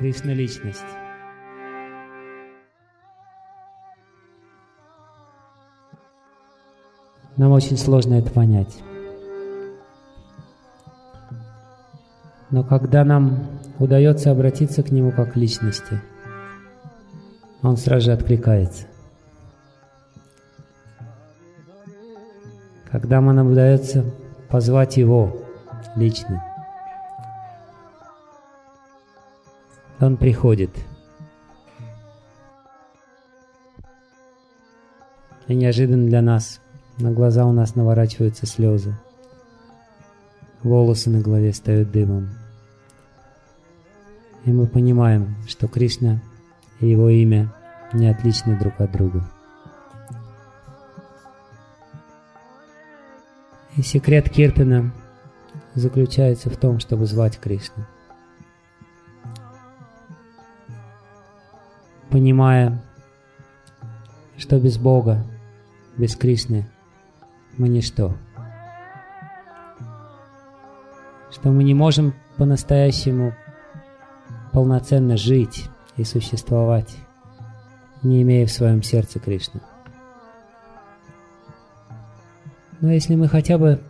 Кришна – личность. Нам очень сложно это понять. Но когда нам удается обратиться к Нему как к личности, Он сразу же откликается. Когда нам удается позвать Его лично, Он приходит. И неожиданно для нас на глаза у нас наворачиваются слезы. Волосы на голове стают дымом. И мы понимаем, что Кришна и его имя не отличны друг от друга. И секрет Киртана заключается в том, чтобы звать Кришну. Понимая, что без Бога, без Кришны мы ничто. Что мы не можем по-настоящему полноценно жить и существовать, не имея в своем сердце Кришны. Но если мы хотя бы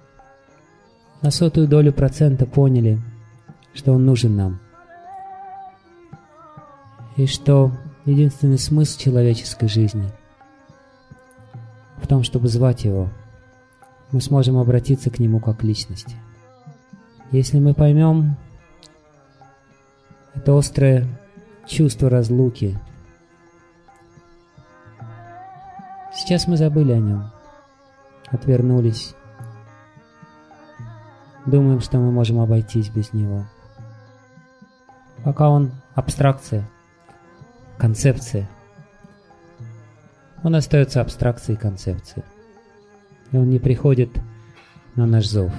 на сотую долю процента поняли, что он нужен нам, и что единственный смысл человеческой жизни в том, чтобы звать его, мы сможем обратиться к нему как личности. Если мы поймем это острое чувство разлуки. Сейчас мы забыли о нем, отвернулись, думаем, что мы можем обойтись без него. Пока он абстракция, концепция. Он остается абстракцией концепции. И он не приходит на наш зов.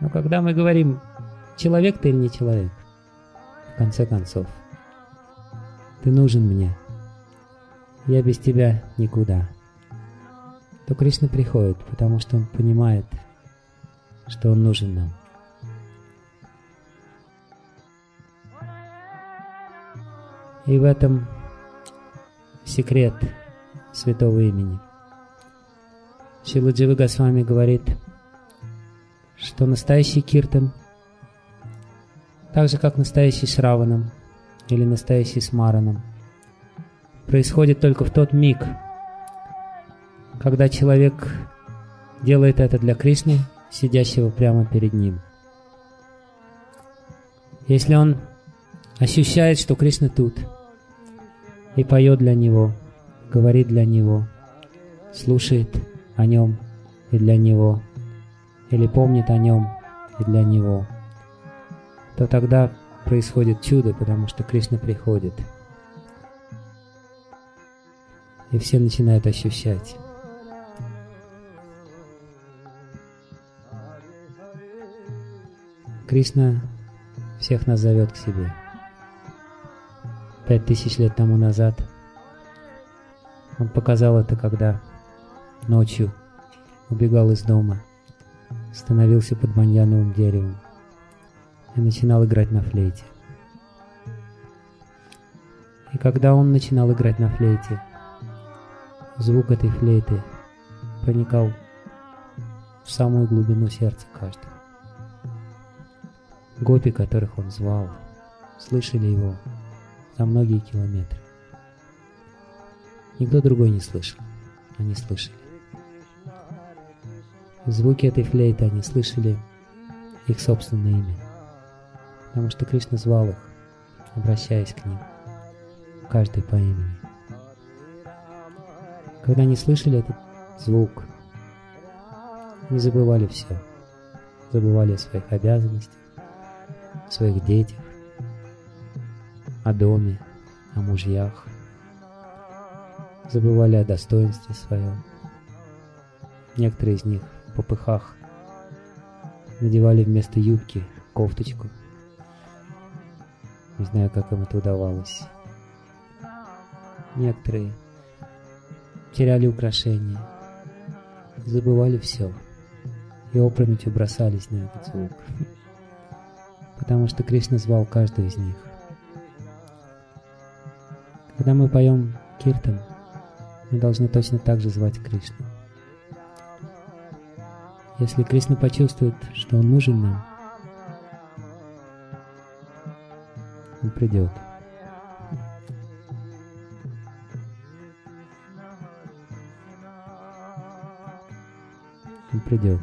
Но когда мы говорим, человек ты или не человек, в конце концов. Ты нужен мне. Я без тебя никуда. То Кришна приходит, потому что он понимает, что он нужен нам. И в этом секрет святого имени. Шиладжива Госвами говорит, что настоящий киртан – так же как настоящий с Раваном или настоящий с Мараном, происходит только в тот миг, когда человек делает это для Кришны, сидящего прямо перед ним. Если он ощущает, что Кришна тут, и поет для него, говорит для него, слушает о нем и для него, или помнит о нем и для него – то тогда происходит чудо, потому что Кришна приходит. И все начинают ощущать. Кришна всех нас зовет к себе. Пять тысяч лет тому назад он показал это, когда ночью убегал из дома, становился под баньяновым деревом и начинал играть на флейте. И когда он начинал играть на флейте, звук этой флейты проникал в самую глубину сердца каждого. Гопи, которых он звал, слышали его за многие километры. Никто другой не слышал, они слышали. Звуки этой флейты они слышали их собственное имя потому что Кришна звал их, обращаясь к ним, каждый по имени. Когда они слышали этот звук, не забывали все, забывали о своих обязанностях, своих детях, о доме, о мужьях, забывали о достоинстве своем. Некоторые из них в попыхах надевали вместо юбки кофточку – не знаю, как им это удавалось. Некоторые теряли украшения, забывали все и опрометью бросались на этот звук. Потому что Кришна звал каждого из них Когда мы поем киртан, мы должны точно так же звать Кришну. Если Кришна почувствует, что он нужен нам, он придет. Он придет.